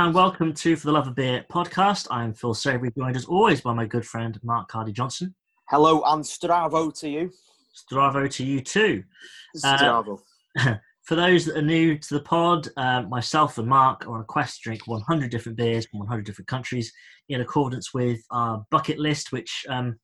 And welcome to For the Love of Beer podcast. I'm Phil Savory, joined as always by my good friend Mark Cardy Johnson. Hello and Stravo to you. Stravo to you too. Uh, Stravo. For those that are new to the pod, uh, myself and Mark are on a quest to drink 100 different beers from 100 different countries in accordance with our bucket list, which um,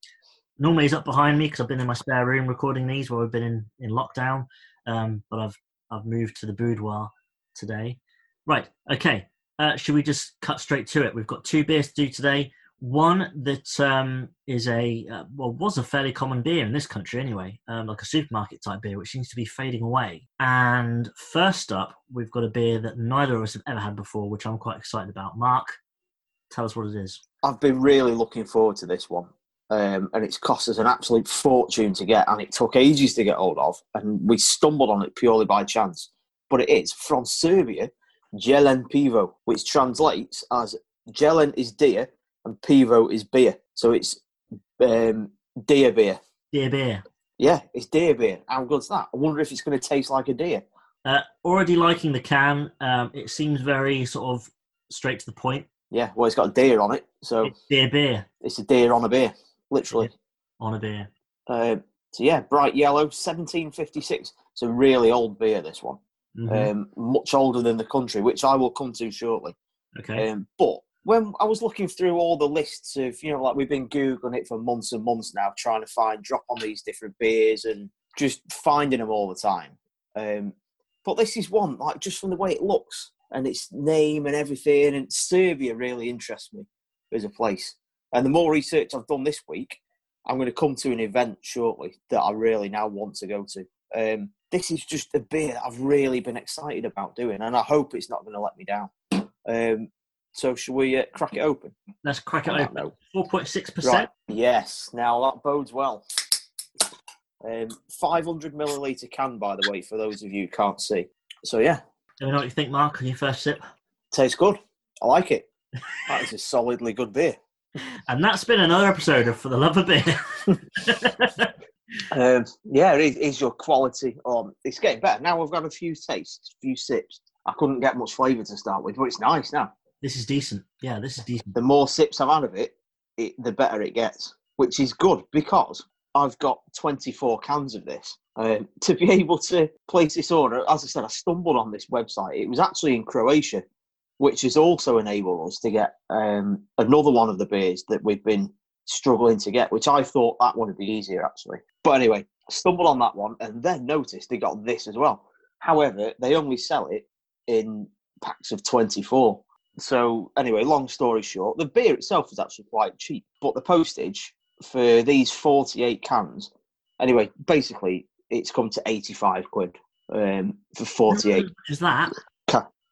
normally is up behind me because I've been in my spare room recording these while we've been in, in lockdown. Um, but I've I've moved to the boudoir today. Right, okay. Uh, should we just cut straight to it? We've got two beers to do today. One that um, is a uh, well was a fairly common beer in this country anyway, um, like a supermarket type beer, which seems to be fading away. And first up, we've got a beer that neither of us have ever had before, which I'm quite excited about. Mark, tell us what it is. I've been really looking forward to this one. Um, and it's cost us an absolute fortune to get, and it took ages to get hold of, and we stumbled on it purely by chance. But it is from Serbia, Jelen Pivo, which translates as Jelen is deer and Pivo is beer. So it's um, deer beer. Deer beer. Yeah, it's deer beer. How good's that? I wonder if it's going to taste like a deer. Uh, already liking the can. Um, it seems very sort of straight to the point. Yeah, well, it's got a deer on it, so It's deer beer it's a deer on a beer, literally. on a beer. Uh, so yeah, bright yellow, 1756. It's a really old beer. This one, Mhm. um, much older than the country, which I will come to shortly. okay. Um, but when I was looking through all the lists of, you know, like we've been googling it for months and months now, trying to find drop on these different beers and just finding them all the time. Um, but this is one like just from the way it looks and its name and everything, and Serbia really interests me as a place. And the more research I've done this week, I'm going to come to an event shortly that I really now want to go to. Um, this is just a beer that I've really been excited about doing, and I hope it's not going to let me down. Um, so, shall we uh, crack it open? Let's crack it on open. Four point six percent. Yes. Now that bodes well. Um, 500 milliliter can, by the way, for those of you who can't see. So yeah, Let me know what you think, Mark, on your first sip. tastes good. I like it. That is a solidly good beer. And that's been another episode of For the Love of Beer. Um, yeah, it is, your quality. Um, it's getting better now. We've got a few tastes, a few sips. I couldn't get much flavour to start with, but it's nice now. this is decent. Yeah, this is decent. The more sips I've had of it, it the better it gets, which is good because I've got 24 cans of this. Um, to be able to place this order, as I said, I stumbled on this website. It was actually in Croatia, which has also enabled us to get um, another one of the beers that we've been struggling to get, which I thought that one would be easier actually. But anyway, stumbled on that one and then noticed they got this as well. However, they only sell it in packs of 24. So anyway, long story short, the beer itself is actually quite cheap, but the postage for these 48 cans, anyway, basically it's come to 85 quid um, for 48. Is that?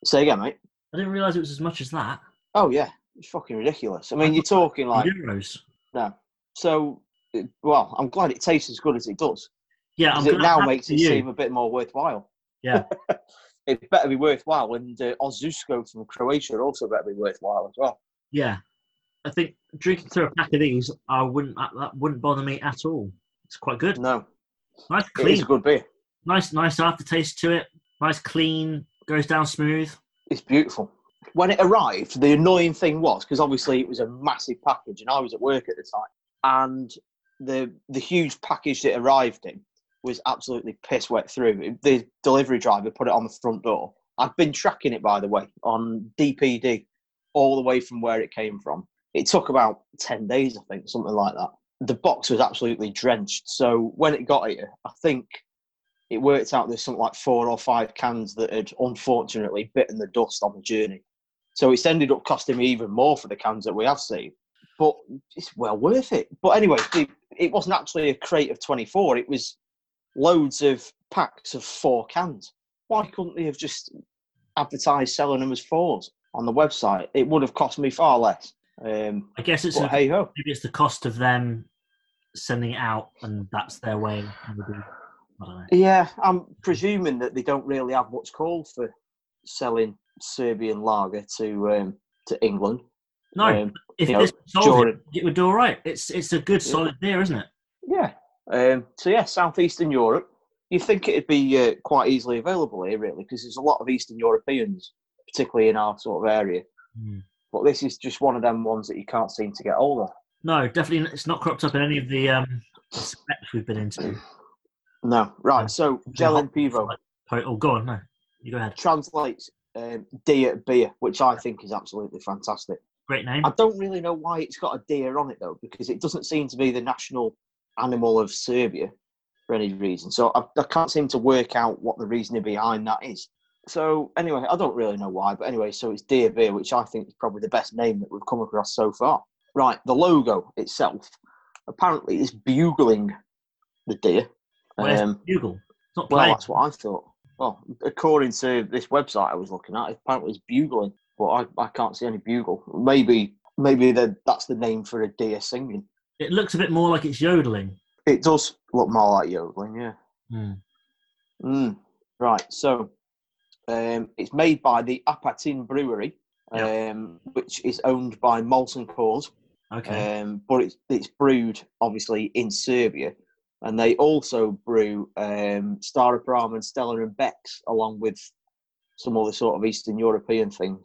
Say again, mate. I didn't realise it was as much as that. Oh yeah, it's fucking ridiculous. I mean, you're talking like Euros. No. So, it- well, I'm glad it tastes as good as it does. Yeah, it now makes it you. seem a bit more worthwhile. Yeah. it better be worthwhile, and uh, Ožujsko from Croatia also better be worthwhile as well. Yeah, I think drinking through a pack of these, I wouldn't that, wouldn't bother me at all. It's quite good. No, Nice, clean, a good beer. nice, nice aftertaste to it. Nice, clean, goes down smooth. It's beautiful. When it arrived, the annoying thing was because obviously it was a massive package, and I was at work at the time, and the the huge package that arrived in was absolutely piss wet through. The delivery driver put it on the front door. I've been tracking it, by the way, on DPD, all the way from where it came from. It took about ten days, I think, something like that. The box was absolutely drenched. So when it got here, I think it worked out there's something like four or five cans that had unfortunately bitten the dust on the journey. So it's ended up costing me even more for the cans that we have seen. But it's well worth it. But anyway, it, it wasn't actually a crate of 24, it was loads of packs of four cans. Why couldn't they have just advertised selling them as fours on the website? It would have cost me far less. Um, I guess it's a, hey ho. maybe it's the cost of them sending it out, and that's their way. of I don't know. Yeah, I'm presuming that they don't really have what's called for selling Serbian lager to um, to England. No, Um, if you know, Jordan- it, it would do all right. It's it's a good solid beer, isn't it? Yeah. Um, so yeah, southeastern Europe. You think it'd be uh, quite easily available here, really, because there's a lot of Eastern Europeans particularly in our sort of area. Hmm. But this is just one of them ones that you can't seem to get hold of. No, definitely, it's not cropped up in any of the um, specs we've been into. No, right. So Jelen Pivo Oh, go on, no, you go ahead. translates um, deer beer, which I think is absolutely fantastic. Great name. I don't really know why it's got a deer on it though, because it doesn't seem to be the national animal of Serbia for any reason. So I, I can't seem to work out what the reasoning behind that is. So anyway, I don't really know why, but anyway, so it's deer beer, which I think is probably the best name that we've come across so far. Right, the logo itself apparently is bugling the deer. Um, Bugle? It's not well, playing. that's what I thought. Well, according to this website I was looking at, apparently it's bugling, but I, I can't see any bugle. Maybe maybe the, that's the name for a deer singing. It looks a bit more like it's yodeling. It does look more like yodeling, yeah. Hmm. Mm. Right, so um, it's made by the Apatin Brewery, Yeah. um, which is owned by Molson Coors, Okay. um, but it's it's brewed obviously in Serbia, and they also brew um, Staropramen and Stella and Beck's along with some other sort of Eastern European thing.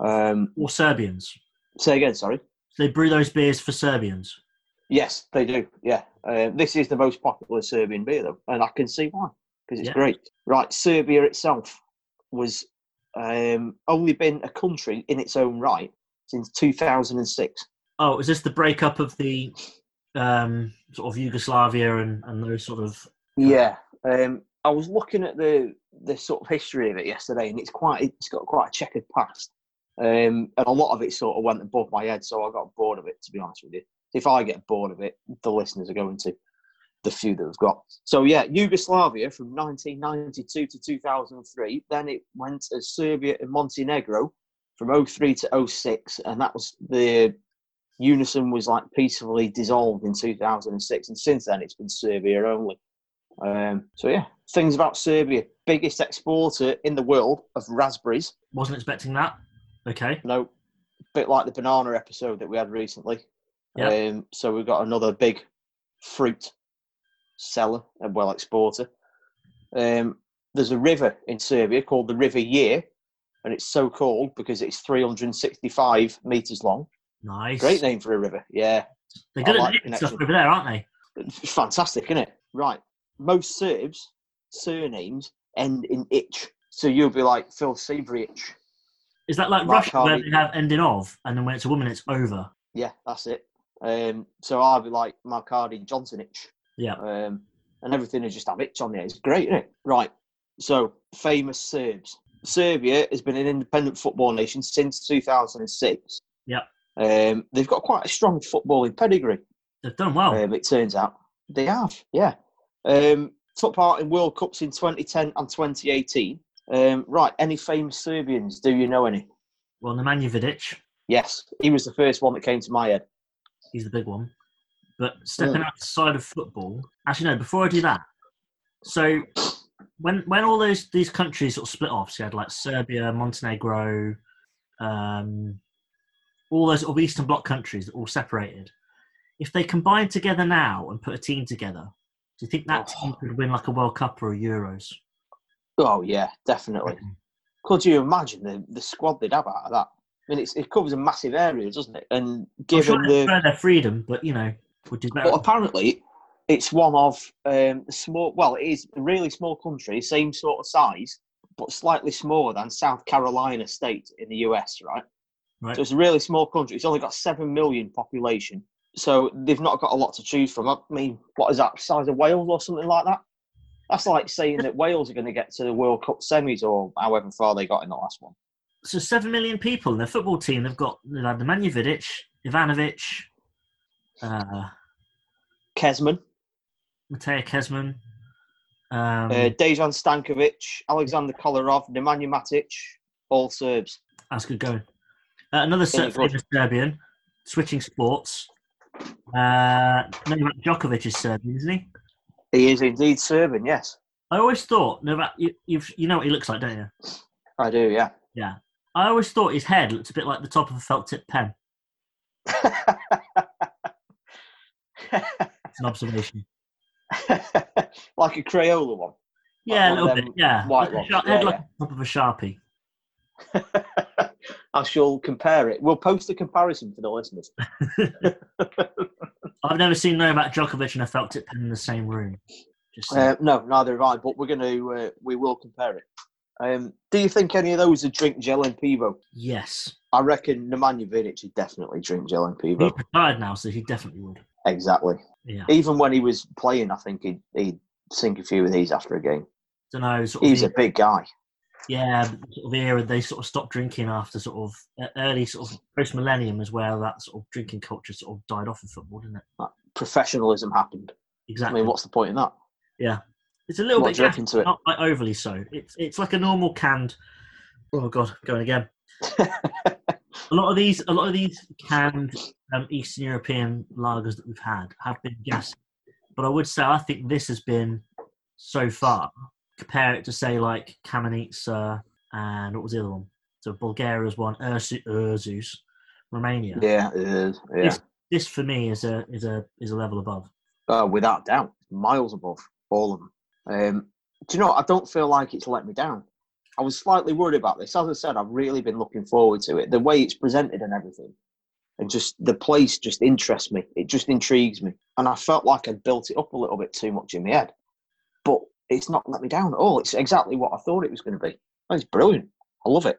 Um, or Serbians. say again, sorry. They brew those beers for Serbians. Yes, they do. Yeah, uh, this is the most popular Serbian beer, though, and I can see why because it's Yeah. great. Right, Serbia itself was um, only been a country in its own right since 2006. Oh, is this the breakup of the um, sort of Yugoslavia and, and those sort of? Yeah, um, I was looking at the the sort of history of it yesterday, and it's quite it's got quite a checkered past, um, and a lot of it sort of went above my head, so I got bored of it. To be honest with you, if I get bored of it, the listeners are going to. The few that we've got. So yeah, Yugoslavia from 1992 to 2003. Then it went as Serbia and Montenegro from 03 to 06, and that was the unison was like peacefully dissolved in 2006, and since then it's been Serbia only. Um, so yeah, things about Serbia: biggest exporter in the world of raspberries. Wasn't expecting that. Okay. No, bit like the banana episode that we had recently. Yeah. Um, so we've got another big fruit seller and well exporter. Um, there's a river in Serbia called the River Year, and it's so called because it's 365 meters long. Nice. Great name for a river. Yeah, They're good I at like stuff over there, aren't they? It's fantastic, isn't it? Right. Most Serbs surnames end in itch. So you'll be like Phil Seabrich. Is that like Mark Russia where they have ending of, and then when it's a woman, it's over? Yeah, that's it. Um, so I'll be like Markadi Johnsonich. Yeah. Um, and everything is just have itch on there. It's great, isn't it? Right. So famous Serbs. Serbia has been an independent football nation since 2006. Yep. Um, they've got quite a strong footballing pedigree. They've done well. Um, it turns out they have, yeah. Um, took part in World Cups in 2010 and 2018. Um, right, any famous Serbians? Do you know any? well, Nemanja Vidic, Yes, he was the first one that came to my head. he's the big one. But stepping Mm. outside of football, actually no. Before I do that, so when when all those these countries sort of split off, so you had like Serbia, Montenegro, um, all those sort of Eastern Bloc countries that all separated. If they combine together now and put a team together, do you think that Oh. team could win like a World Cup or a Euros? Oh yeah, definitely. Could you imagine the, the squad they'd have out of that? I mean, it's, it covers a massive area, doesn't it? And I'm sure given the, their freedom, but you know, would do better. but apparently, it's one of um, small. Well, it is a really small country, same sort of size, but slightly smaller than South Carolina State in the US, right? Right. So it's a really small country. It's only got seven million population, so they've not got a lot to choose from. I mean, what is that size of Wales or something like that? That's like saying that Wales are going to get to the World Cup semis or however far they got in the last one. so seven million people in their football team. They've got they've had Nemanja Vidic, Ivanovic, uh, Kežman, Matej Kežman. Um, uh, Dejan Stankovic, Alexander Kolarov, Nemanja Matic, all Serbs. that's good going. Uh, another famous Serbian, switching sports. Uh, Novak Djokovic is Serbian, isn't he? He is indeed Serbian, yes. I always thought Novak. You, you've, you know what he looks like, don't you? I do, yeah. Yeah. I always thought his head looked a bit like the top of a felt tip pen. It's an observation. like a Crayola one. Yeah, a little bit. Yeah, white like a ones, sharp- yeah, head like yeah. the top of a sharpie. I shall compare it. We'll post a comparison for the listeners. I've never seen Novak Djokovic and I felt it in the same room. Just Uh, no, neither have I. But we're going to uh, we will compare it. Um, do you think any of those would drink Jelen Pivo? yes, I reckon Nemanja Vidic would definitely drink Jelen he's retired now, so he definitely would. Exactly. Yeah, Even when he was playing, I think he'd, he'd sink a few of these after a game. don't know. He's a big guy. Yeah, sort of era they sort of stopped drinking after sort of early sort of post millennium as well. That sort of drinking culture sort of died off in football, didn't it? but Professionalism happened. exactly I mean, what's the point in that? Yeah. It's a little what bit you to it? not like overly so. It's it's like a normal canned. Oh god, going again. a lot of these, a lot of these canned um, Eastern European lagers that we've had have been gas, but I would say I think this has been so far. Compare it to say like Kamenitza and what was the other one? So Bulgaria's one, Ursu, Ursus, Romania. Yeah, it is. Yeah. This, this for me is a is a is a level above. Uh, without doubt, miles above all of them. Um, do you know? I don't feel like it's let me down. I was slightly worried about this. As I said, I've really been looking forward to it. The way it's presented and everything, and just the place just interests me. It just intrigues me, and I felt like I built it up a little bit too much in my head. It's not let me down at all. It's exactly what I thought it was going to be. It's brilliant. I love it.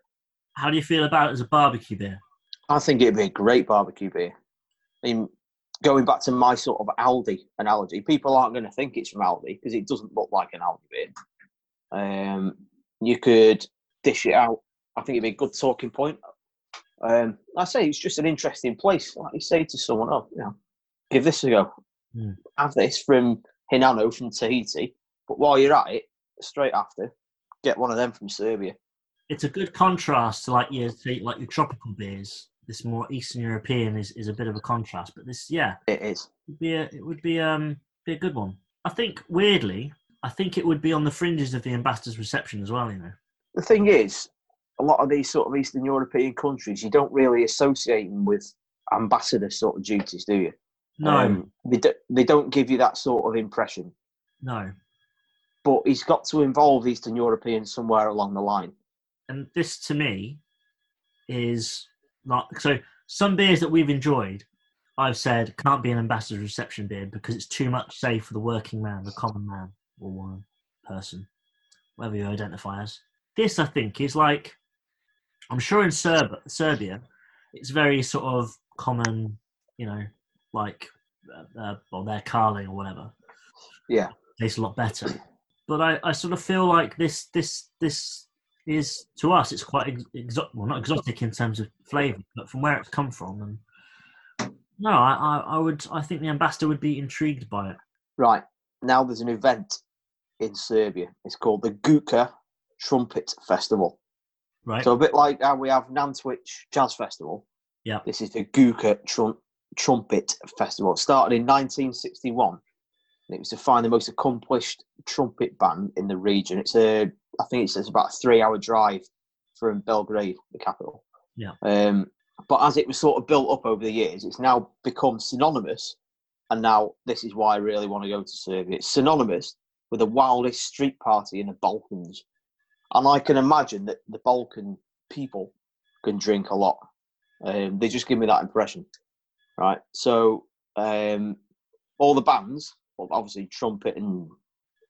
How do you feel about it as a barbecue beer? I think it'd be a great barbecue beer. I mean, going back to my sort of Aldi analogy, people aren't going to think it's from Aldi because it doesn't look like an Aldi beer. Um, you could dish it out. I think it'd be a good talking point. Um, I say it's just an interesting place. Like you say to someone, oh, you know, give this a go. Hmm. Have this from Hinano from Tahiti, but while you're at it, straight after, get one of them from Serbia. it's a good contrast to like your like your tropical beers. This more Eastern European is, is a bit of a contrast, but this yeah It is. would be a, it would be um be a good one. I think weirdly, I think it would be on the fringes of the ambassador's reception as well. You know, the thing is, a lot of these sort of Eastern European countries, you don't really associate them with ambassador sort of duties, do you? no, Um, they, do, they don't give you that sort of impression. no, But he's got to involve Eastern Europeans somewhere along the line. and this to me is like so. Some beers that we've enjoyed, I've said can't be an ambassador's reception beer because it's too much, say, for the working man, the common man, or one person, whatever you identify as. This, I think, is like I'm sure in Serb- Serbia, it's very sort of common, you know, like uh, uh, well, their carling or whatever Yeah. tastes a lot better. But I, I sort of feel like this this this is to us it's quite ex- exo- well not exotic in terms of flavour, but from where it's come from. And no, I, I, I would I think the ambassador would be intrigued by it. Right. Now there's an event in Serbia. It's called the Guka Trumpet Festival. Right? So a bit like how we have Nantwich Jazz Festival. Yeah. This is the Guka Trum- Trumpet Festival. It started in 1961. It was to find the most accomplished trumpet band in the region. It's a, I think it's, it's about a three-hour drive from Belgrade, the capital. Yeah. Um, but as it was sort of built up over the years, it's now become synonymous. And now this is why I really want to go to Serbia. It's synonymous with the wildest street party in the Balkans. And I can imagine that the Balkan people can drink a lot. Um, they just give me that impression, right? So um, all the bands, obviously trumpet and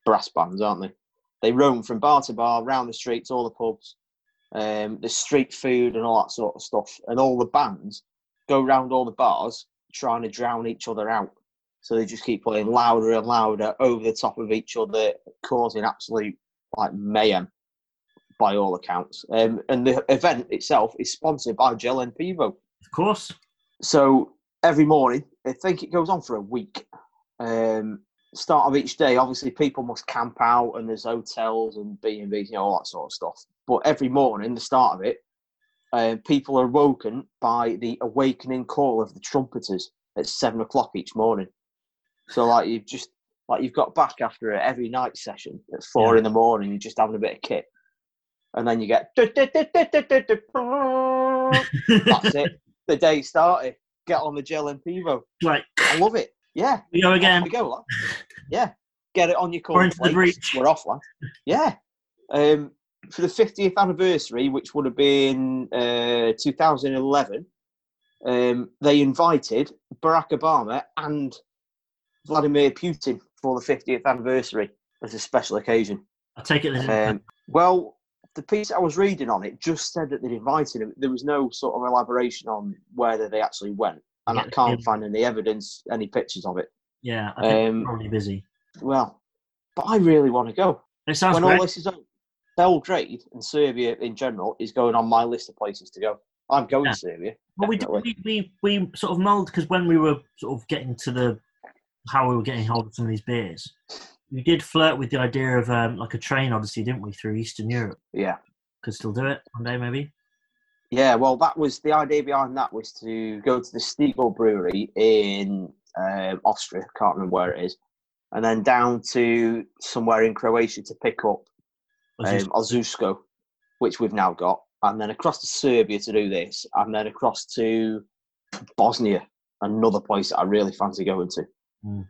brass bands, aren't they? They roam from bar to bar, round the streets, all the pubs. Um, the street food and all that sort of stuff, and all the bands go round all the bars trying to drown each other out. So they just keep playing louder and louder over the top of each other, causing absolute like mayhem by all accounts. Um, and the event itself is sponsored by Jelen Pivo. of course. So every morning, I think it goes on for a week. Um, start of each day, obviously, people must camp out, and there's hotels and B and B's, you know, all that sort of stuff. But every morning, the start of it, uh, people are woken by the awakening call of the trumpeters at seven o'clock each morning. So, like you've just like you've got back after a every night session at four Yeah. in the morning, you're just having a bit of kit, and then you get that's it. The day started. Get on the Jelen Pivo. like I love it. Yeah. we go Off again. we go, lad. Yeah. Get it on your Or into the breach. We're off, lad. Yeah. Um, for the 50th anniversary, which would have been uh, 2011, um, they invited Barack Obama and Vladimir Putin for the 50th anniversary as a special occasion. I take it. Um, well, the piece I was reading on it just said that they'd invited him. There was no sort of elaboration on whether they actually went, and I can't yeah. find any evidence, any pictures of it. yeah, I think um, probably busy. Well, but I really want to go. It sounds when great. all this is over, Belgrade and Serbia in general is going on my list of places to go. I'm going Yeah. to Serbia. Well, we, did, we we we sort of mulled because when we were sort of getting to the how we were getting hold of some of these beers, we did flirt with the idea of um, like a train odyssey, didn't we, through Eastern Europe? Yeah. Could still do it one day, maybe. Yeah, well, that was the idea behind that was to go to the Stiegl Brewery in um, Austria, can't remember where it is, and then down to somewhere in Croatia to pick up um, Ožujsko, which we've now got, and then across to Serbia to do this, and then across to Bosnia, another place that I really fancy going to. Mm.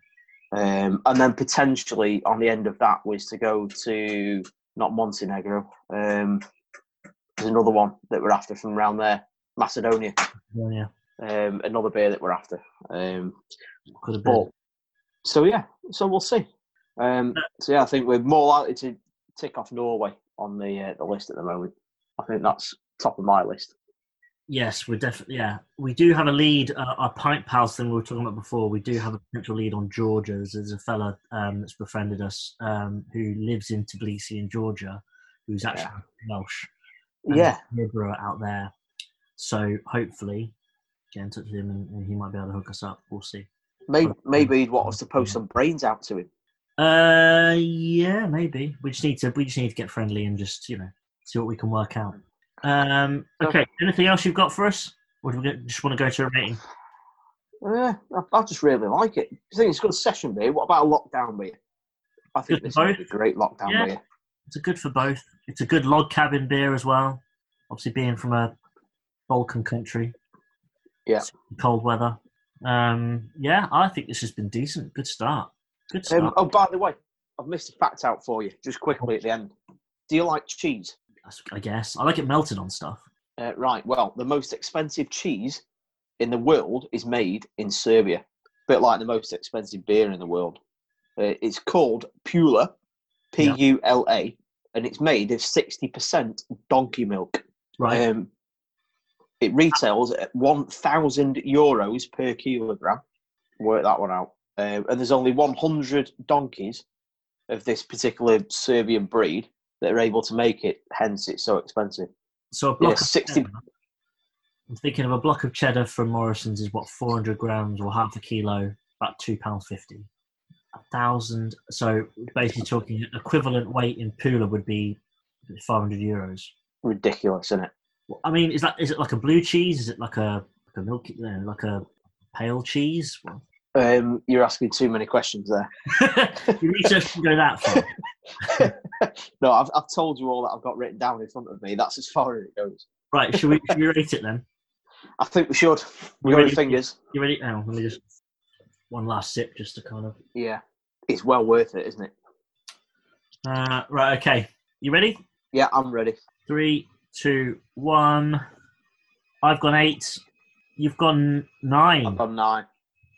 Um, and then potentially on the end of that was to go to not Montenegro. Um, there's another one that we're after from around there, Macedonia. yeah, yeah, Um, another beer that we're after. Um, could have been. so yeah, so we'll see. Um, so yeah, I think we're more likely to tick off Norway on the uh, the list at the moment. I think that's top of my list. Yes, we're definitely. Yeah, we do have a lead. Uh, our pint pals thing we were talking about before. We do have a potential lead on Georgia. There's, there's a fella um, that's befriended us um, who lives in Tbilisi in Georgia, who's actually Welsh. Yeah, a brewer out there. So hopefully, get in touch with him and, and he might be able to hook us up. We'll see. maybe maybe he'd want us to post some brains out to him. Uh, yeah, maybe. We just need to. We just need to get friendly and just you know see what we can work out. Um, okay. Anything else you've got for us? Or do we get, just want to go to a rating? Uh, I, I just really like it. I think it's a good session beer. What about a lockdown beer? I think Good this is a great lockdown Yeah. beer. It's a good for both. It's a good log cabin beer as well. Obviously, being from a Balkan country. Yeah. Cold weather. Um, yeah, I think this has been decent. Good start. Good start. Um, oh, by the way, I've missed a fact out for you, just quickly at the end. Do you like cheese? I guess I like it melted on stuff. Uh, right. Well, the most expensive cheese in the world is made in Serbia. A bit like the most expensive beer in the world. Uh, it's called Pula, P U L A, and it's made of sixty percent donkey milk. Right. Um, it retails at one thousand euros per kilogram. Work that one out. Um, and there's only one hundred donkeys of this particular Serbian breed that are able to make it. Hence, it's so expensive. so a Yeah, block of sixty. cheddar, I'm thinking of a block of cheddar from Morrison's is what 400 grams or half a kilo, about two pounds fifty. A thousand. So basically, talking equivalent weight in Pula would be 500 euros. Ridiculous, isn't it? I mean, is that is it like a blue cheese? Is it like a like a milky, you know, like a pale cheese? Well, Um, you're asking too many questions there. Your research can go that far. no, I've, I've told you all that I've got written down in front of me. That's as far as it goes. Right, should we, should we rate it then? I think we should. We've got fingers. You ready? On, let me just one last sip just to kind of. Yeah, it's well worth it, isn't it? Uh, right, okay. You ready? Yeah, I'm ready. Three, two, one. I've gone eight. You've gone nine. I've gone nine.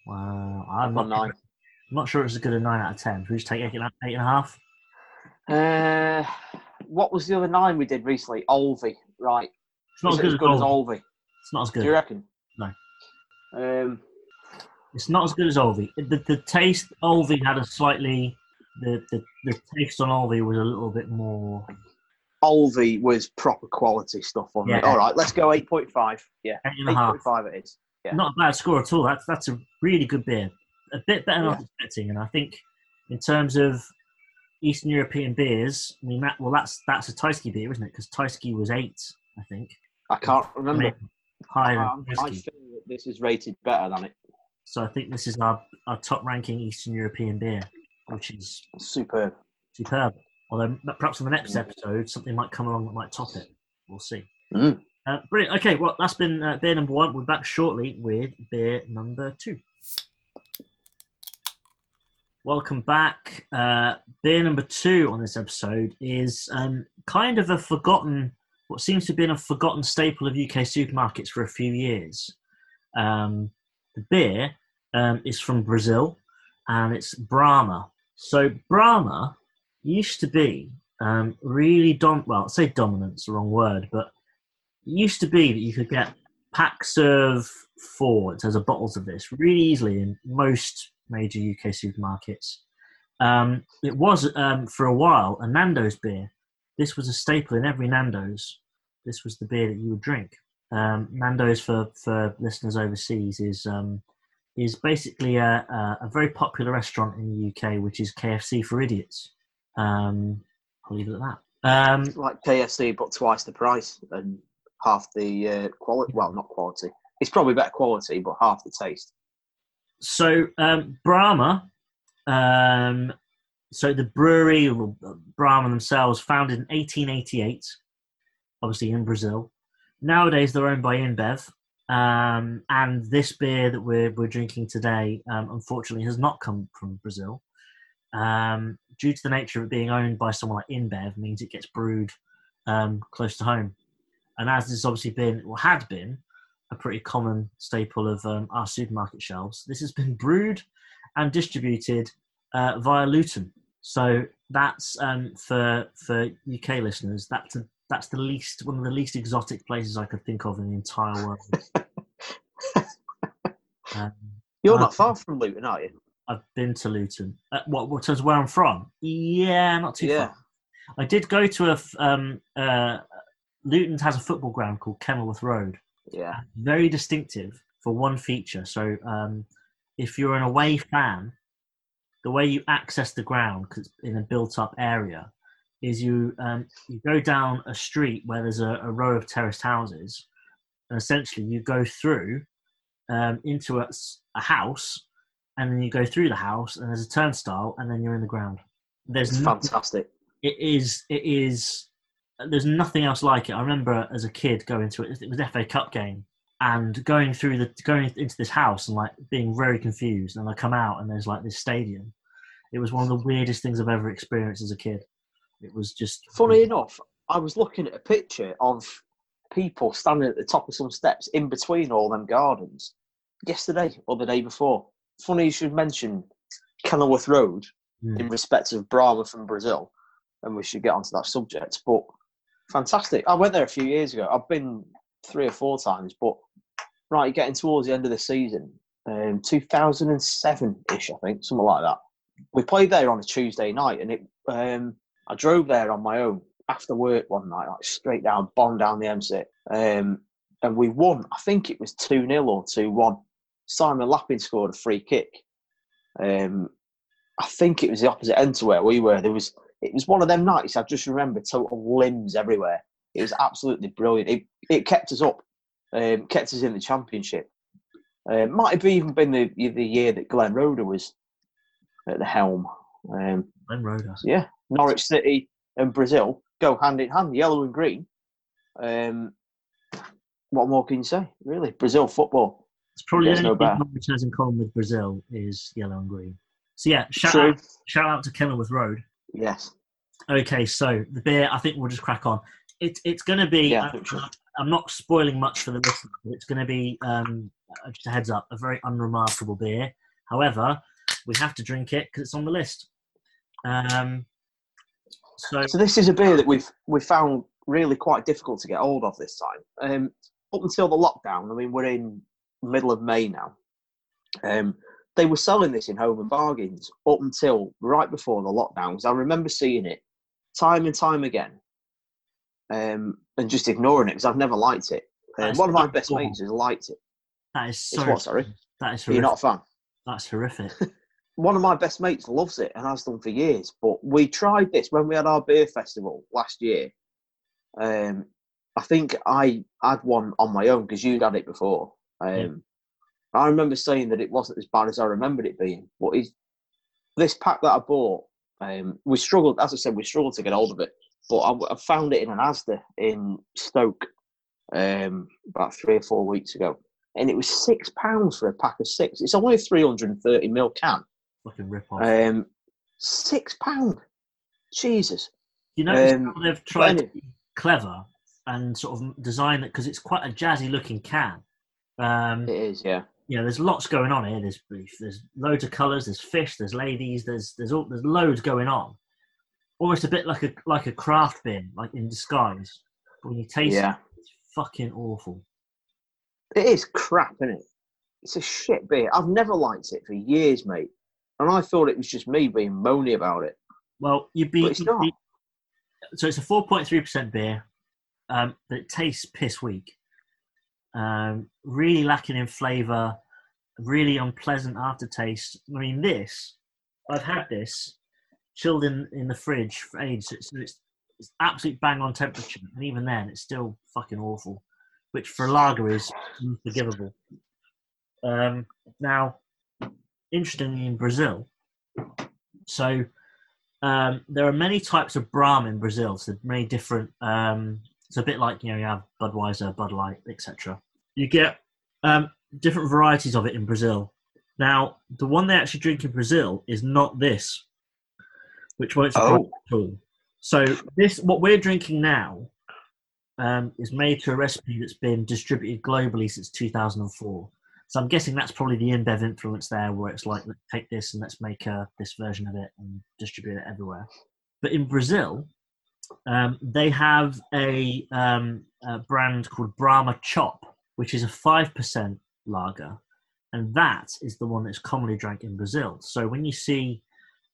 Wow, I've I'm gone not, nine. I'm not sure it's as good a nine out of ten. Should we just take eight eight and a half? Uh, what was the other nine we did recently? Olvi, right? It's not as it good as, Olvi. Olvi? It's not as good. Do you reckon? No. Um, It's not as good as Olvi. The, the taste Olvi had a slightly the, the the taste on Olvi was a little bit more Olvi was proper quality stuff on Yeah. it. All right, let's go 8.5. Yeah, eight and a half. 8.5 it is. Yeah. Not a bad score at all. That's that's a really good beer. A bit better than I was expecting, and I think in terms of Eastern European beers, I mean that well that's that's a Tyskie beer, isn't it? Because Tyskie was eight, I think. I can't remember. Maybe higher Um, I feel that this is rated better than it. So I think this is our, our top ranking Eastern European beer, which is Superb. superb. Although perhaps in the next episode something might come along that might top it. We'll see. Mm. Uh, brilliant. Okay, well that's been uh, beer number one. We're back shortly with beer number two. Welcome back. Uh, beer number two on this episode is um, kind of a forgotten, what seems to have been a forgotten staple of UK supermarkets for a few years. Um, the beer um, is from Brazil and it's Brahma. So, Brahma used to be um, really dom well, say dominant's the wrong word, but it used to be that you could get packs of four in terms of bottles of this really easily in most major UK supermarkets. Um, it was um, for a while a Nando's beer. This was a staple in every Nando's. This was the beer that you would drink. Um, Nando's for, for listeners overseas is um, is basically a, a, a, very popular restaurant in the UK, which is KFC for idiots. Um, I'll leave it at that. Um, like KFC, but twice the price and half the uh, quality. Well, not quality. It's probably better quality, but half the taste. So um, Brahma, um, so the brewery Brahma themselves, founded in 1888, obviously in Brazil. Nowadays, they're owned by InBev, um, and this beer that we're we're drinking today, um, unfortunately, has not come from Brazil. Um, due to the nature of it being owned by someone like InBev, means it gets brewed um, close to home. And as this obviously been or had been a pretty common staple of um, our supermarket shelves, this has been brewed and distributed uh, via Luton. So that's um, for for UK listeners. That's a, that's the least one of the least exotic places I could think of in the entire world. um, You're not far from Luton, are you? I've been to Luton. Uh, what, what terms where I'm from? Yeah, not too yeah. far. I did go to a um, uh, Luton has a football ground called Kenilworth Road. Yeah, very distinctive for one feature. So um, if you're an away fan, the way you access the ground because in a built-up area is you um, you go down a street where there's a, a, row of terraced houses, and essentially you go through um, into a, a, house, and then you go through the house, and there's a turnstile, and then you're in the ground. There's it's fantastic. It is. It is. There's nothing else like it. I remember as a kid going to it. It was FA Cup game, and going through the going into this house and like being very confused. And I come out, and there's like this stadium. It was one of the weirdest things I've ever experienced as a kid. It was just funny enough. I was looking at a picture of people standing at the top of some steps in between all them gardens yesterday or the day before. Funny you should mention Kenilworth Road mm. in respect of Brahma from Brazil, and we should get onto that subject. But fantastic. I went there a few years ago. I've been three or four times, but right, getting towards the end of the season, um, 2007 ish, I think, something like that. We played there on a Tuesday night, and it um, I drove there on my own after work one night, like straight down, bomb down the M6. Um, and we won. I think it was 2 0 or 2 1. Simon Lappin scored a free kick. Um, I think it was the opposite end to where we were. There was it was one of them nights. I just remember total limbs everywhere. It was absolutely brilliant. It it kept us up, um, kept us in the championship. Uh, might have even been the the year that Glenn Roeder was at the helm. Um, Glenn Roeder. Yeah, Norwich City and Brazil go hand in hand, yellow and green. Um, what more can you say? Really, Brazil football. It's probably the only no thing Norwich has in common with Brazil is yellow and green. So yeah, shout out, shout out to Kenilworth Road. Yes. Okay, so the beer. I think we'll just crack on. It's it's going to be. Yeah, uh, I'm not spoiling much for the listeners. It's going to be um, just a heads up, a very unremarkable beer. However, we have to drink it because it's on the list. Um, so, so this is a beer that we've we found really quite difficult to get hold of this time. Um, up until the lockdown, I mean, we're in middle of May now. Um, they were selling this in home and bargains up until right before the lockdowns. I remember seeing it time and time again, um, and just ignoring it because I've never liked it. Um, one of my best mates has liked it. That is so. what? Sorry. That is. Horrific. You're not a fan. That's horrific. one of my best mates loves it and has done for years. But we tried this when we had our beer festival last year. Um, I think I had one on my own because you'd had it before. Um, yeah. I remember saying that it wasn't as bad as I remembered it being. But this pack that I bought, um, we struggled, as I said, we struggled to get hold of it. But I, I found it in an Asda in Stoke um, about three or four weeks ago. And it was six pounds for a pack of six. It's only a 330 ml can fucking rip off. Um, six pound. Jesus. you know um, they've tried to be clever and sort of design it because it's quite a jazzy looking can. Um, It is, yeah. you know, there's lots going on here. There's beef. there's loads of colours. There's fish. There's ladies. There's there's all there's loads going on. Almost a bit like a like a craft bin, like in disguise. But when you taste Yeah. it, it's fucking awful. It is crap, isn't it? It's a shit beer. I've never liked it for years, mate. And I thought it was just me being moany about it. Well, you'd be. But it's not. be- so it's a 4.3% beer, um, but it tastes piss weak. Um, really lacking in flavour, really unpleasant aftertaste. I mean, this, I've had this chilled in, in the fridge for ages. It's, it's, it's absolute bang on temperature. And even then, it's still fucking awful, which for a lager is unforgivable. Um, now, interestingly, in Brazil, so um, there are many types of Brahma in Brazil. So many different. Um, it's a bit like you know you have Budweiser, Bud Light, etc. You get um, different varieties of it in Brazil. Now, the one they actually drink in Brazil is not this, which won't surprise Oh. at all. So this, what we're drinking now, um, is made to a recipe that's been distributed globally since 2004. So I'm guessing that's probably the InBev influence there, where it's like, let's take this and let's make uh, this version of it and distribute it everywhere. But in Brazil, um, they have a, um, a brand called Brahma Chopp, which is a 5% lager. And that is the one that's commonly drank in Brazil. So when you see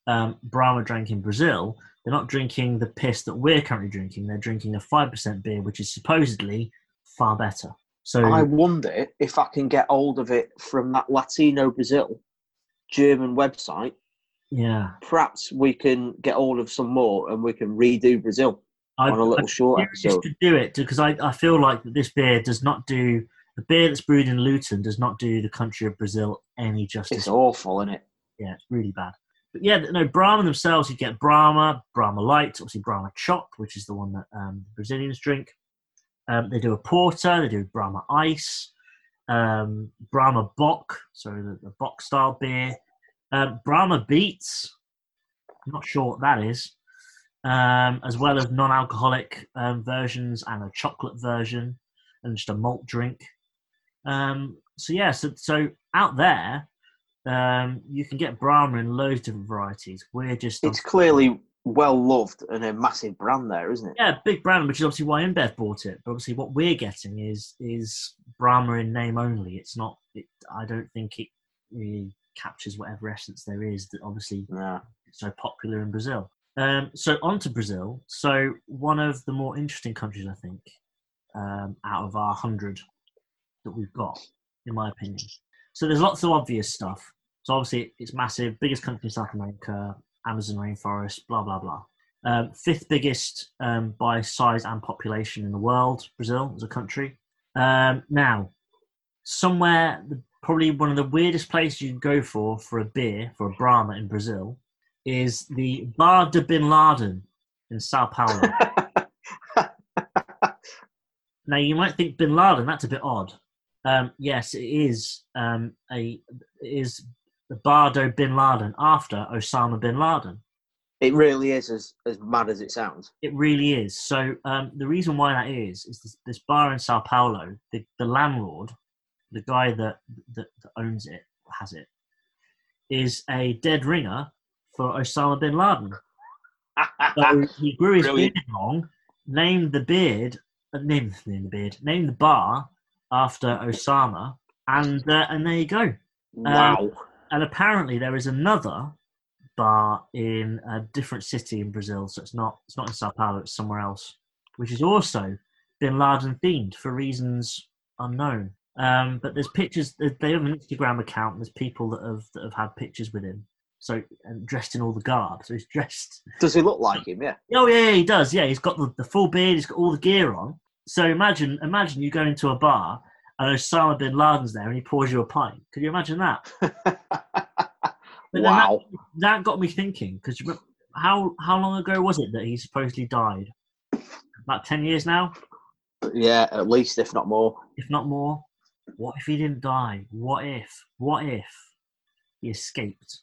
um, Brahma drank in Brazil, they're not drinking the piss that we're currently drinking. They're drinking a 5% beer, which is supposedly far better. So I wonder if I can get hold of it from that Latino Brazil German website. yeah, Perhaps we can get hold of some more and we can redo Brazil I, on a little I'm short episode. to do it because I, I feel like this beer does not do the beer that's brewed in Luton does not do the country of Brazil any justice. It's awful, isn't it? Yeah, it's really bad. But yeah, no, Brahma themselves, you get Brahma, Brahma Light, obviously Brahma Chopp, which is the one that um, Brazilians drink. Um, they do a porter, they do Brahma Ice, um, Brahma Bock, so the, the Bock style beer, um, Brahma Beats, I'm not sure what that is, um, as well as non alcoholic um, versions and a chocolate version and just a malt drink. Um, so, yeah, so, so out there, um, you can get Brahma in loads of different varieties. We're just It's clearly well loved and a massive brand there, isn't it? yeah, big brand, which is obviously why InBev bought it. But obviously, what we're getting is is Brahma in name only. It's not. It, I don't think it really captures whatever essence there is that obviously Yeah. it's so popular in Brazil. Um, so on to Brazil. So one of the more interesting countries, I think, um, out of our hundred that we've got, in my opinion. So there's lots of obvious stuff. So obviously it's massive, biggest country in South America, Amazon rainforest, blah blah blah. Um, fifth biggest um, by size and population in the world, Brazil as a country. Um, now, somewhere probably one of the weirdest places you can go for for a beer for a Brahma in Brazil is the Bar do Bin Laden in Sao Paulo. now you might think Bin Laden that's a bit odd. Um, yes, it is um, a it is Bar do Bin Laden after Osama bin Laden. it really is as, as mad as it sounds. It really is. So um, the reason why that is is this, this bar in Sao Paulo. The, the landlord, the guy that, that that owns it, has it, is a dead ringer for Osama bin Laden. So he grew his Brilliant. beard long, named the beard, uh, named, named the beard, named the bar after Osama, and uh, and there you go. wow. And apparently there is another bar in a different city in Brazil, so it's not it's not in Sao Paulo, it's somewhere else, which is also Bin Laden themed for reasons unknown. Um, but there's pictures. They have an Instagram account. And there's people that have that have had pictures with him. So and dressed in all the garb. So he's dressed. Does he look like him? Yeah. Oh yeah, yeah, he does. Yeah, he's got the, the full beard. He's got all the gear on. So imagine imagine you go into a bar and Osama bin Laden's there and he pours you a pint. Could you imagine that? But then that- wow. that got me thinking because how how long ago was it that he supposedly died? About ten years now, Yeah, at least, if not more. if not more. What if he didn't die? What if? What if he escaped?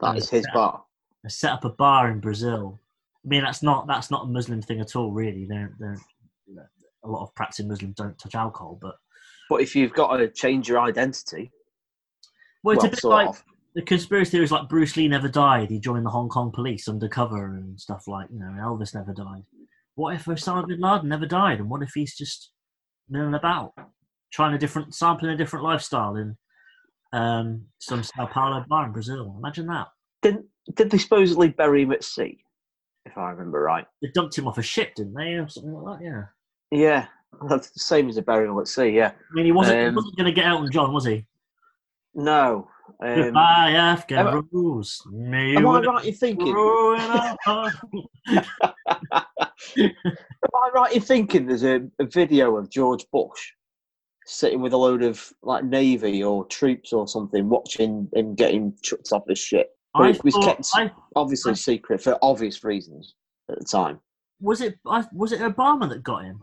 That Yeah. his bar. They set up a bar in Brazil. I mean, that's not that's not a Muslim thing at all, really. They're, they're, a lot of practicing Muslims don't touch alcohol, but But if you've got to change your identity, well, it's well, a bit like of. The conspiracy theories. Like Bruce Lee never died; he joined the Hong Kong police undercover and stuff like you know. Elvis never died. What if Osama bin Laden never died, and what if he's just milling about, trying a different, sampling a different lifestyle in um, some Sao Paulo bar in Brazil? Imagine that. Didn't did they supposedly bury him at sea? If I remember right. They dumped him off a ship, didn't they, or something like that? Yeah. Yeah, that's the same as a burial at sea. Yeah. I mean, he wasn't, Um, wasn't going to get Elton John, was he? No. Um, Goodbye, Afghan am I- rules. Am I right in thinking? grow in our heart. Am I right in thinking there's a, a video of George Bush sitting with a load of like navy or troops or something, watching him getting chucked off this ship? But I it was thought- kept I- obviously I- secret for obvious reasons at the time. was it? Was it Obama that got him?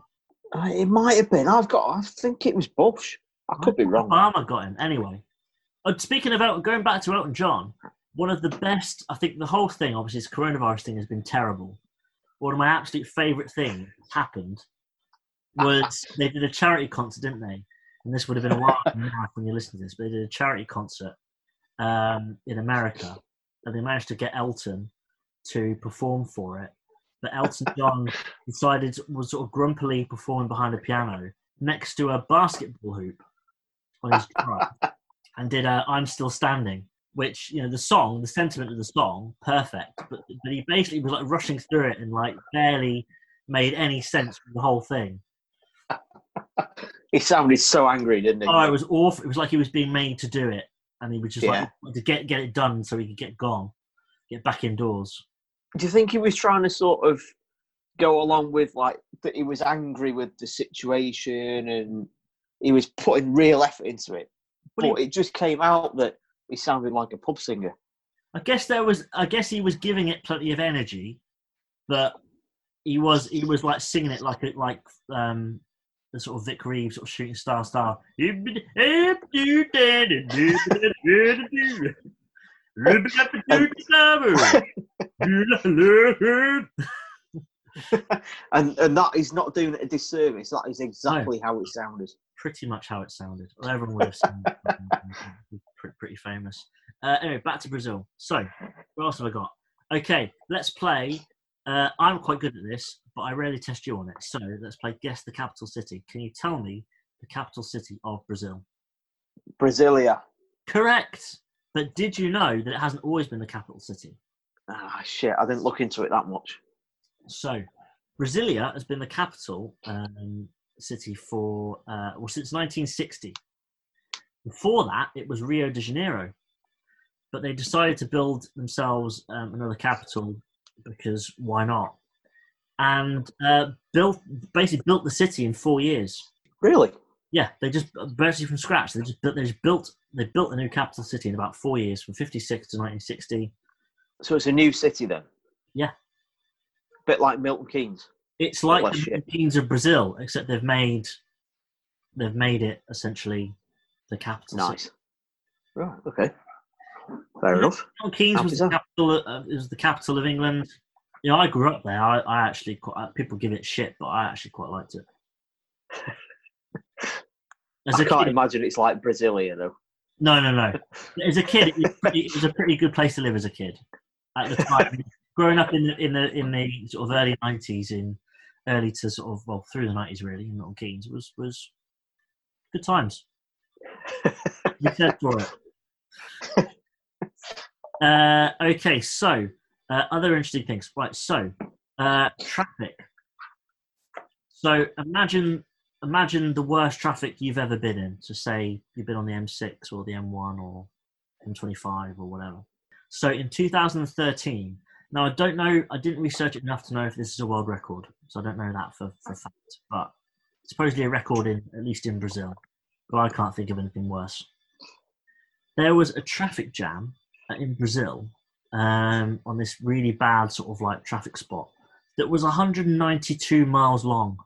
Uh, it might have been. I've got. I think it was Bush. I could be wrong. Obama got him. Anyway, speaking of Elton, going back to Elton John, one of the best. I think the whole thing, obviously, this coronavirus thing has been terrible. One of my absolute favourite things happened was they did a charity concert, didn't they? And this would have been a while when you listen to this, but they did a charity concert um, in America, and they managed to get Elton to perform for it. But Elton John decided was sort of grumpily performing behind a piano next to a basketball hoop on his guitar, and did uh, "I'm Still Standing," which you know the song, the sentiment of the song, perfect. But but he basically was like rushing through it and like barely made any sense from the whole thing. He sounded so angry, didn't he? Oh, it was awful. It was like he was being made to do it, and he was just Yeah. like to get get it done so he could get gone, get back indoors. Do you think he was trying to sort of go along with like that? He was angry with the situation and he was putting real effort into it, Well, but it just came out that he sounded like a pub singer. I guess there was. I guess he was giving it plenty of energy, but he was he was like singing it like a, like um the sort of Vic Reeves sort of shooting star star. and and that is not doing it a disservice. That is exactly how it sounded. Pretty much how it sounded. Well, Everyone would have seen pretty, pretty famous. Uh, anyway, back to Brazil. So, what else have I got? Okay, let's play. Uh, I'm quite good at this, but I rarely test you on it. So let's play Guess the Capital City. Can you tell me the capital city of Brazil? Brasilia. Correct. But did you know that it hasn't always been the capital city? Ah, shit! I didn't look into it that much. So, Brasilia has been the capital um, city for uh, well since 1960. Before that, it was Rio de Janeiro, but they decided to build themselves um, another capital because why not? And uh, built basically built the city in four years. Really? Yeah, they just basically from scratch. They just built, they just built they built a new capital city in about four years, from 56 to 1960. So it's a new city then? Yeah. A Bit like Milton Keynes. It's like the shit. Keynes of Brazil, except they've made they've made it essentially the capital. Nice. city. Right. Okay. Fair Yeah. enough. Keynes was the capital. Of, uh, was the capital of England. You know, I grew up there. I, I actually quite, uh, people give it shit, but I actually quite liked it. As I a can't kid, imagine it's like Brasilia though. no, no, no. As a kid, it was, pretty, it was a pretty good place to live as a kid. At the time, growing up in the in the in the sort of early nineties, in early to sort of well through the nineties really, in Milton Keynes was was good times. you said for it. Uh, okay, so uh, other interesting things. Right, so uh, traffic. So imagine imagine the worst traffic you've ever been in. So say you've been on the M6 or the M1 or M25 or whatever. So in 2013, now I don't know, I didn't research it enough to know if this is a world record, so I don't know that for, for fact. But supposedly a record in at least in Brazil, but I can't think of anything worse. There was a traffic jam in Brazil um, on this really bad sort of like traffic spot that was 192 miles long.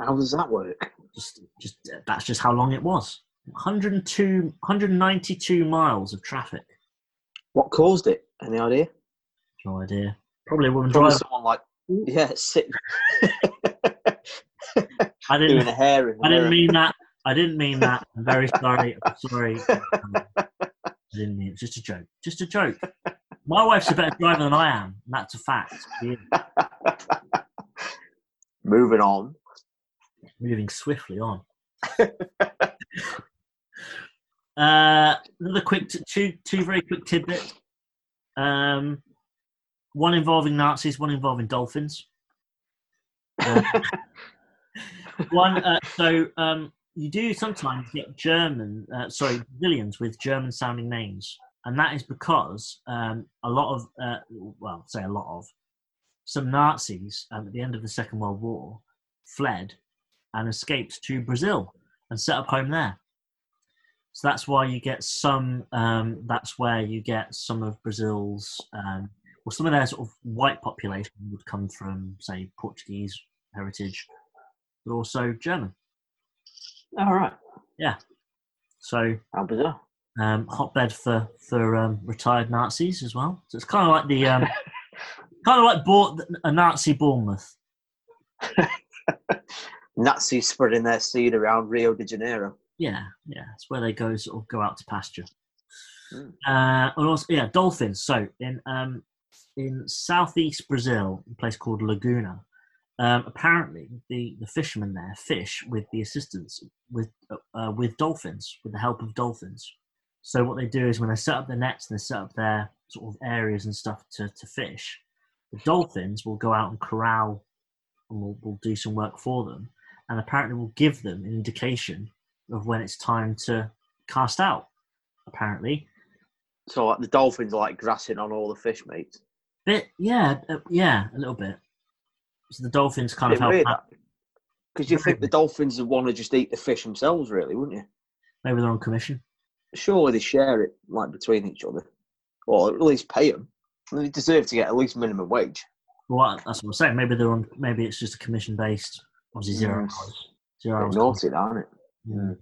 How does that work? Just, just that's just how long it was. 102, 192 miles of traffic. What caused it? Any idea? No idea. Probably a woman Probably driver. someone like yeah, sit I didn't. a hair in I didn't mirror. mean that. I didn't mean that. I'm very sorry. I'm sorry. I didn't mean it. Just a joke. Just a joke. My wife's a better driver than I am. And that's a fact. We're Moving on. moving swiftly on. uh, another quick, t- two, two very quick tidbits. Um, one involving Nazis, one involving dolphins. One, uh, so um, you do sometimes get German, uh, sorry, Brazilians with German sounding names. And that is because um, a lot of, uh, well, say a lot of, some Nazis um, at the end of the Second World War fled and escaped to Brazil and set up home there. So that's why you get some. Um, that's where you get some of Brazil's, um, well, some of their sort of white population would come from, say, Portuguese heritage, but also German. All right. Yeah. So How bizarre. um, hotbed for for um, retired Nazis as well. So it's kind of like the um, kind of like bought a Nazi Bournemouth. Nazis spreading their seed around Rio de Janeiro. Yeah, yeah, it's where they go sort of go out to pasture. Mm. Uh, and also, yeah, dolphins. So in um, in southeast Brazil, a place called Laguna, um, apparently the, the fishermen there fish with the assistance with uh, with dolphins, with the help of dolphins. So what they do is when they set up their nets and they set up their sort of areas and stuff to, to fish, the dolphins will go out and corral and will, will do some work for them, and apparently will give them an indication of when it's time to cast out. Apparently, So like the dolphins are like grassing on all the fish mates. Bit yeah, uh, yeah, a little bit. So the dolphins kind of help out. Because you think the dolphins would want to just eat the fish themselves, really, wouldn't you? Maybe they're on commission. Surely they share it like between each other, or at least pay them. They deserve to get at least minimum wage. Well, that's what I'm saying. Maybe they're on. Maybe it's just a commission based. Obviously, zero hours. Zero naughty, isn't it? Mm.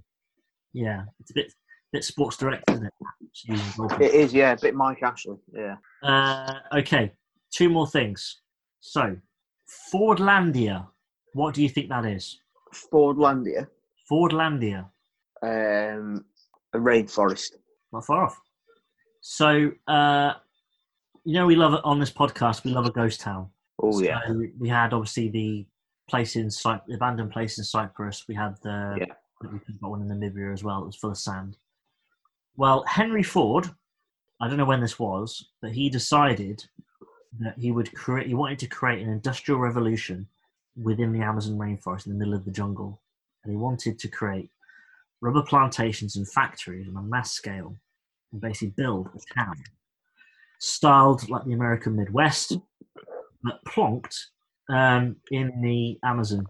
Yeah, it's a bit bit sports direct, isn't it? Just using dolphins. It is, yeah, a bit Mike Ashley, yeah. Uh, okay, two more things. So, Fordlandia. What do you think that is? Fordlandia, Fordlandia. um, a rainforest. Not far off. So, uh, you know, we love it on this podcast. We love a ghost town. Oh yeah, we had obviously the place in Cy- the abandoned place in Cyprus. We had the Yeah. I think we've got one in Namibia as well. It was full of sand. Well, Henry Ford, I don't know when this was, but he decided that he would create. He wanted to create an industrial revolution within the Amazon rainforest in the middle of the jungle, and he wanted to create rubber plantations and factories on a mass scale, and basically build a town styled like the American Midwest, but plonked um, in the Amazon.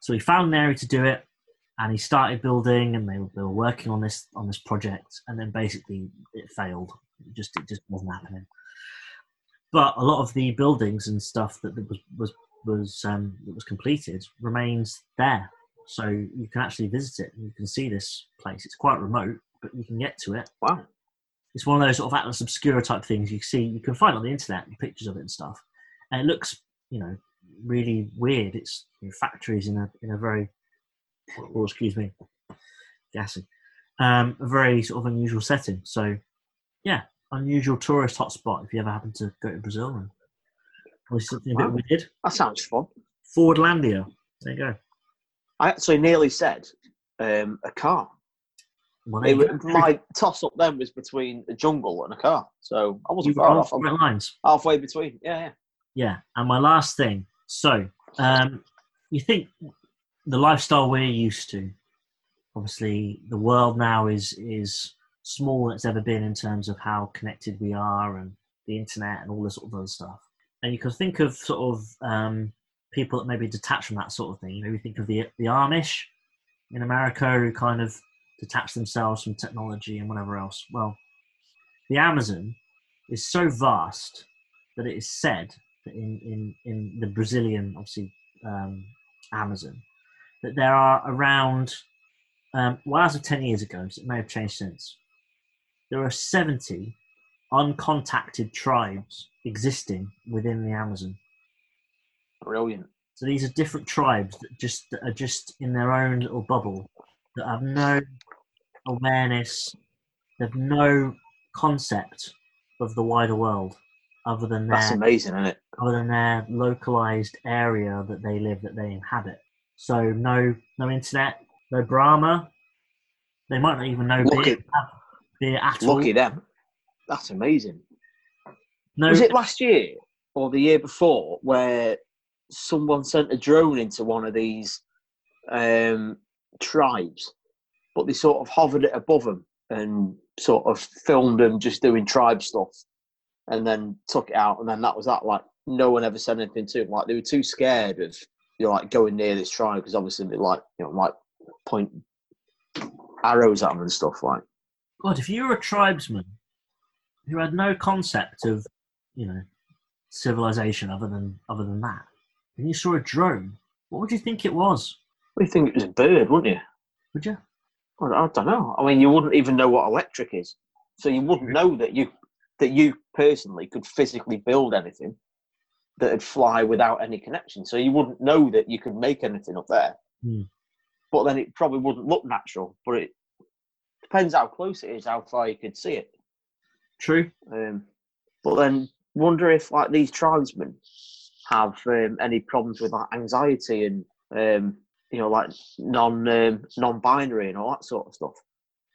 So he found an area to do it, and he started building, and they, they were working on this on this project, and then basically it failed. It just it just wasn't happening. But a lot of the buildings and stuff that was was was um, that was completed remains there, so you can actually visit it. and You can see this place. It's quite remote, but you can get to it wow. it's one of those sort of Atlas Obscura type things you see you can find on the internet pictures of it and stuff, and it looks you know really weird. It's you know, factories in a in a very oh excuse me, gassy, um, a very sort of unusual setting. So yeah, unusual tourist hotspot if you ever happen to go to Brazil and probably something a bit weird. That sounds fun. Fordlandia, there you go. I actually nearly said um, a car. It, you wa- go. my toss up then was between a jungle and a car, so I wasn't far off. right lines. halfway between. Yeah, yeah. Yeah, and my last thing. So, um, you think the lifestyle we're used to? Obviously, the world now is is smaller than it's ever been in terms of how connected we are and the internet and all this sort of other stuff. And you can think of sort of um, people that maybe detach from that sort of thing. Maybe think of the the Amish in America who kind of detach themselves from technology and whatever else. Well, the Amazon is so vast that it is said that in, in, in the Brazilian, obviously, um, Amazon, that there are around, um, well, as of 10 years ago, so it may have changed since, there are 70 uncontacted tribes existing within the Amazon. Brilliant. So these are different tribes that just that are just in their own little bubble that have no awareness, they have no concept of the wider world other than That's amazing, isn't it? other than their localized area that they live that they inhabit. So no no internet, no Brahma. They might not even know Look beer, at- beer at all. Lucky them. That's amazing. No, Was it last year or the year before where someone sent a drone into one of these um, tribes, but they sort of hovered it above them and sort of filmed them just doing tribe stuff, and then took it out, and then that was that. Like no one ever said anything to them. Like they were too scared of you know, like going near this tribe because obviously they like you know like point arrows at them and stuff like. God, if you were a tribesman who had no concept of, you know, civilization other than other than that, and you saw a drone, what would you think it was? Well, you think it was a bird, wouldn't you? Would you? I I don't know. I mean, you wouldn't even know what electric is, so you wouldn't know that you that you personally could physically build anything that'd fly without any connection. So you wouldn't know that you could make anything up there. Hmm. But then it probably wouldn't look natural. But it depends how close it is, how far you could see it. True. Um, but then wonder if like these tribesmen have um, any problems with like anxiety and um, you know like non um, non-binary and all that sort of stuff.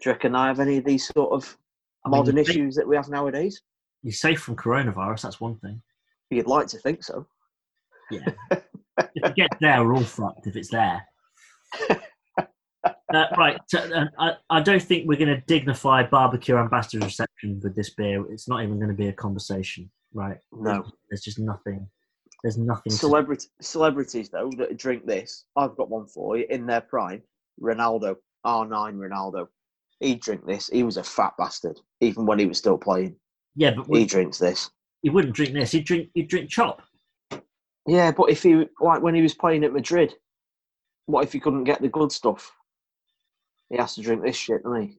Do you reckon I have any of these sort of I mean, modern think- issues that we have nowadays? You're safe from coronavirus. That's one thing. You'd like to think so. Yeah. if it gets there, we're all fucked. If it's there. Uh, right, uh, I, I don't think we're going to dignify barbecue ambassador's reception with this beer. It's not even going to be a conversation, right? No. There's just nothing. There's nothing. To, celebrities though that drink this, I've got one for you in their prime. Ronaldo, R9 Ronaldo. He'd drink this. He was a fat bastard, even when he was still playing. yeah, but He drinks this. He wouldn't drink this. He'd drink. He'd drink Chopp. Yeah, but if he like when he was playing at Madrid, what if he couldn't get the good stuff? He has to drink this shit, doesn't he?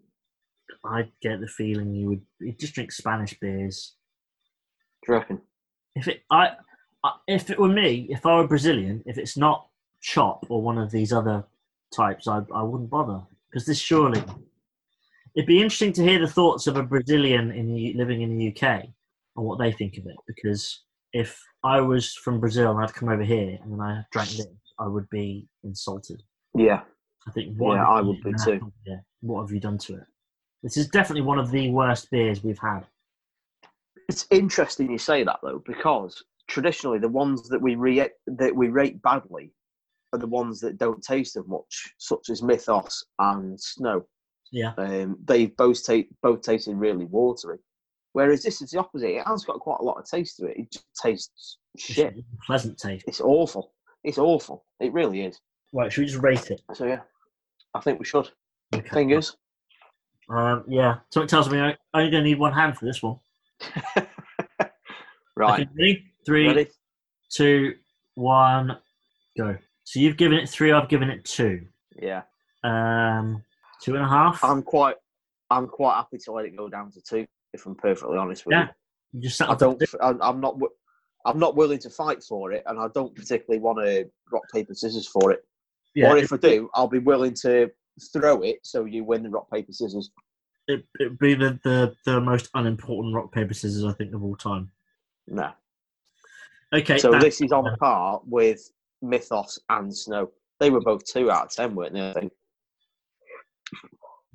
I get the feeling you would. He'd just drink Spanish beers. Do you reckon? If it, I, I, if it were me, if I were Brazilian, if it's not Chopp or one of these other types, I, I wouldn't bother because this surely. It'd be interesting to hear the thoughts of a Brazilian in the, living in the UK what they think of it. Because if I was from Brazil and I'd come over here and then I drank this, I would be insulted. Yeah, I think. What Yeah, I would be to too. Yeah. What have you done to it? This is definitely one of the worst beers we've had. it's interesting you say that though because traditionally the ones that we rate that we rate badly are the ones that don't taste as much, such as Mythos and Snow. Yeah. Um, they both take both tasted really watery, whereas this is the opposite. It has got quite a lot of taste to it. It just tastes shit. Pleasant taste. It's awful. It's awful. It really is. Right, should we just rate it? So yeah, I think we should. Okay. Fingers. Um, yeah. it tells me I'm only going to need one hand for this one. right. Okay, ready? Three, Ready? two, one, go. So you've given it three. I've given it two. Yeah. Um, two and a half. I'm quite. I'm quite happy to let it go down to two. If I'm perfectly honest with Yeah. you. you just I don't. I, I'm not. I'm not willing to fight for it, and I don't particularly want to rock paper scissors for it. Yeah, or if I do, I'll be willing to throw it so you win the rock paper scissors. it, it'd be the, the the most unimportant rock paper scissors I think of all time. No. Okay, So this is on par with Mythos and Snow. They were both two out of ten, weren't they?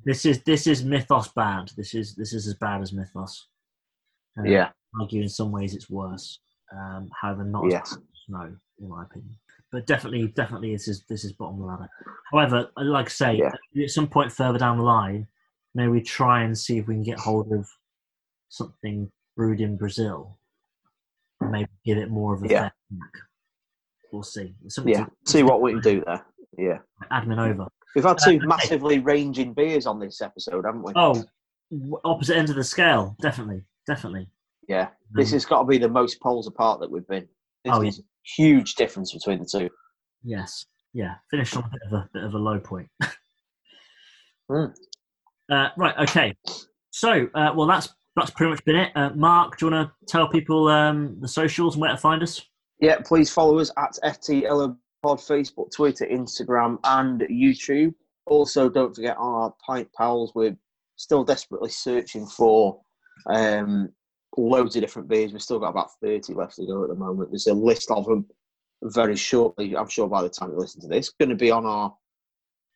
This is this is Mythos bad. This is this is as bad as Mythos. Uh, Yeah. I argue in some ways it's worse. Um, however, not as Yes. as Snow, in my opinion. But definitely, definitely, this is this is bottom of the ladder. However, like I say, Yeah. at some point further down the line, maybe we try and see if we can get hold of something brewed in Brazil. Maybe give it more of a Yeah. We'll see. Something Yeah. See what we can do there. Yeah. admin over. We've had Uh, two okay. massively ranging beers on this episode, haven't we? Oh, opposite ends of the scale, definitely, definitely. Yeah. This Um, has got to be the most poles apart that we've been. This Oh, yeah. a huge difference between the two. Yes, yeah. Finished on a bit of a bit of a low point. Hmm. uh, right. Okay. So, uh, well, that's that's pretty much been it. Uh, Mark, do you want to tell people um, the socials and where to find us? Yeah, please follow us at FTL Pod, Facebook, Twitter, Instagram, and YouTube. Also, don't forget our Pint Pals. We're still desperately searching for um, loads of different beers. We've still got about 30 left to go at the moment. There's a list of them very shortly. I'm sure by the time you listen to this, going to be on our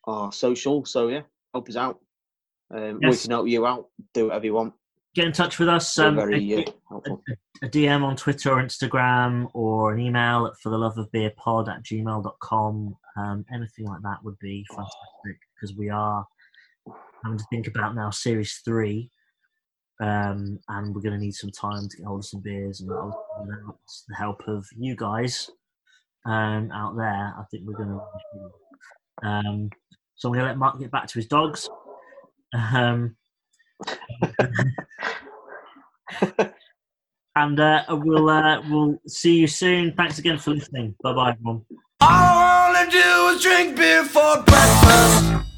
our social. So yeah, help us out. Um, yes. We can help you out. Do whatever you want. Get in touch with us. Um, very, uh. A, a, DM on Twitter or Instagram or an email at for the love of beer pod at gmail.com. Um, anything like that would be fantastic because we are having to think about now series three um, and we're going to need some time to get hold of some beers and without the help of you guys um, out there, I think we're going to. Um, so I'm going to let Mark get back to his dogs. Um, and uh, we'll uh, we'll see you soon. Thanks again for listening. Bye bye. All I want to do is drink beer for breakfast.